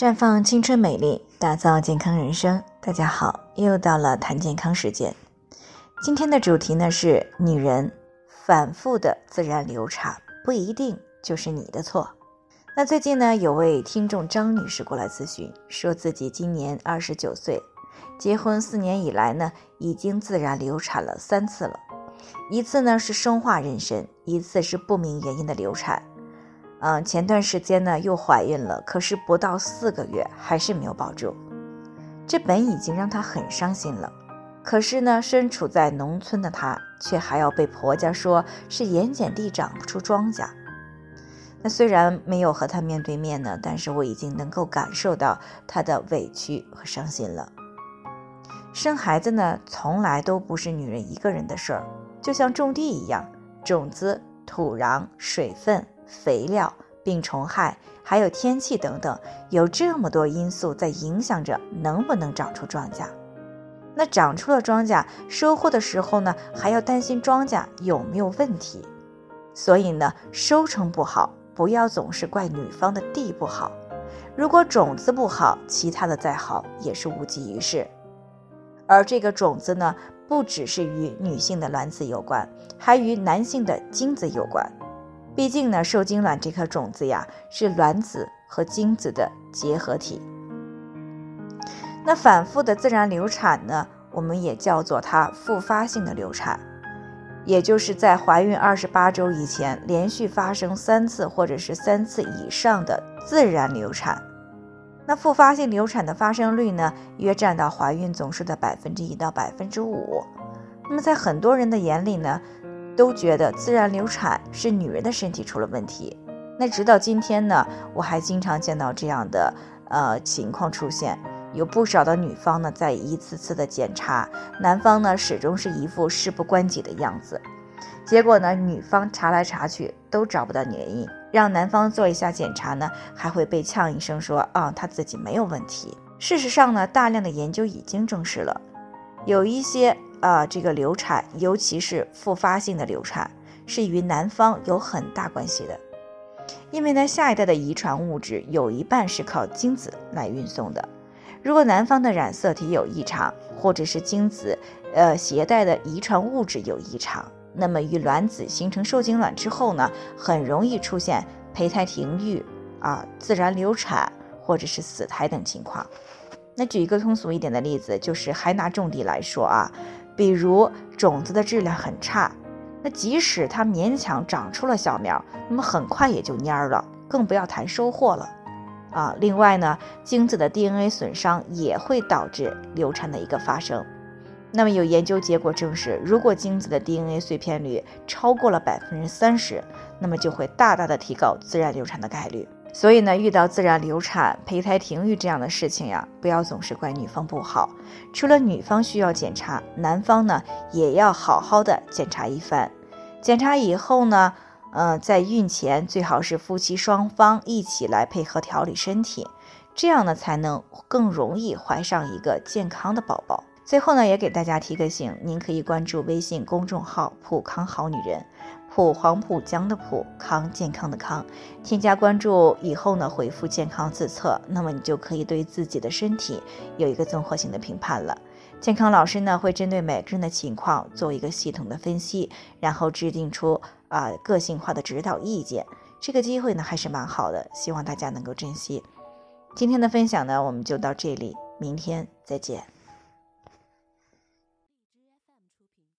绽放青春美丽，打造健康人生。大家好，又到了谈健康时间。今天的主题呢是女人反复的自然流产不一定就是你的错。那最近呢，有位听众张女士过来咨询，说自己今年二十九岁，结婚四年以来呢，已经自然流产了三次了，一次呢是生化妊娠，一次是不明原因的流产。嗯，前段时间呢又怀孕了，可是不到四个月还是没有保住，这本已经让她很伤心了。可是呢，身处在农村的她，却还要被婆家说是盐碱地长不出庄稼。那虽然没有和她面对面呢，但是我已经能够感受到她的委屈和伤心了。生孩子呢，从来都不是女人一个人的事儿，就像种地一样，种子、土壤、水分。肥料、病虫害，还有天气等等，有这么多因素在影响着能不能长出庄稼。那长出了庄稼，收获的时候呢，还要担心庄稼有没有问题。所以呢，收成不好，不要总是怪女方的地不好。如果种子不好，其他的再好也是无济于事。而这个种子呢，不只是与女性的卵子有关，还与男性的精子有关。毕竟呢，受精卵这颗种子呀，是卵子和精子的结合体。那反复的自然流产呢，我们也叫做它复发性的流产，也就是在怀孕二十八周以前连续发生三次或者是三次以上的自然流产。那复发性流产的发生率呢，约占到怀孕总数的百分之一到百分之五。那么在很多人的眼里呢，都觉得自然流产是女人的身体出了问题。那直到今天呢，我还经常见到这样的呃情况出现，有不少的女方呢在一次次的检查，男方呢始终是一副事不关己的样子。结果呢，女方查来查去都找不到原因，让男方做一下检查呢，还会被呛一声说啊他自己没有问题。事实上呢，大量的研究已经证实了，有一些。啊，这个流产，尤其是复发性的流产，是与男方有很大关系的。因为呢，下一代的遗传物质有一半是靠精子来运送的。如果男方的染色体有异常，或者是精子呃携带的遗传物质有异常，那么与卵子形成受精卵之后呢，很容易出现胚胎停育啊、自然流产或者是死胎等情况。那举一个通俗一点的例子，就是还拿种地来说啊。比如种子的质量很差，那即使它勉强长出了小苗，那么很快也就蔫儿了，更不要谈收获了啊！另外呢，精子的 DNA 损伤也会导致流产的一个发生。那么有研究结果证实，如果精子的 DNA 碎片率超过了百分之三十，那么就会大大的提高自然流产的概率。所以呢，遇到自然流产、胚胎停育这样的事情呀，不要总是怪女方不好。除了女方需要检查，男方呢也要好好的检查一番。检查以后呢，嗯，在孕前最好是夫妻双方一起来配合调理身体，这样呢才能更容易怀上一个健康的宝宝。最后呢，也给大家提个醒，您可以关注微信公众号“普康好女人”。浦黄浦江的浦康健康的康，添加关注以后呢，回复健康自测，那么你就可以对自己的身体有一个综合性的评判了。健康老师呢会针对每个人的情况做一个系统的分析，然后制定出啊个性化的指导意见。这个机会呢还是蛮好的，希望大家能够珍惜。今天的分享呢我们就到这里，明天再见。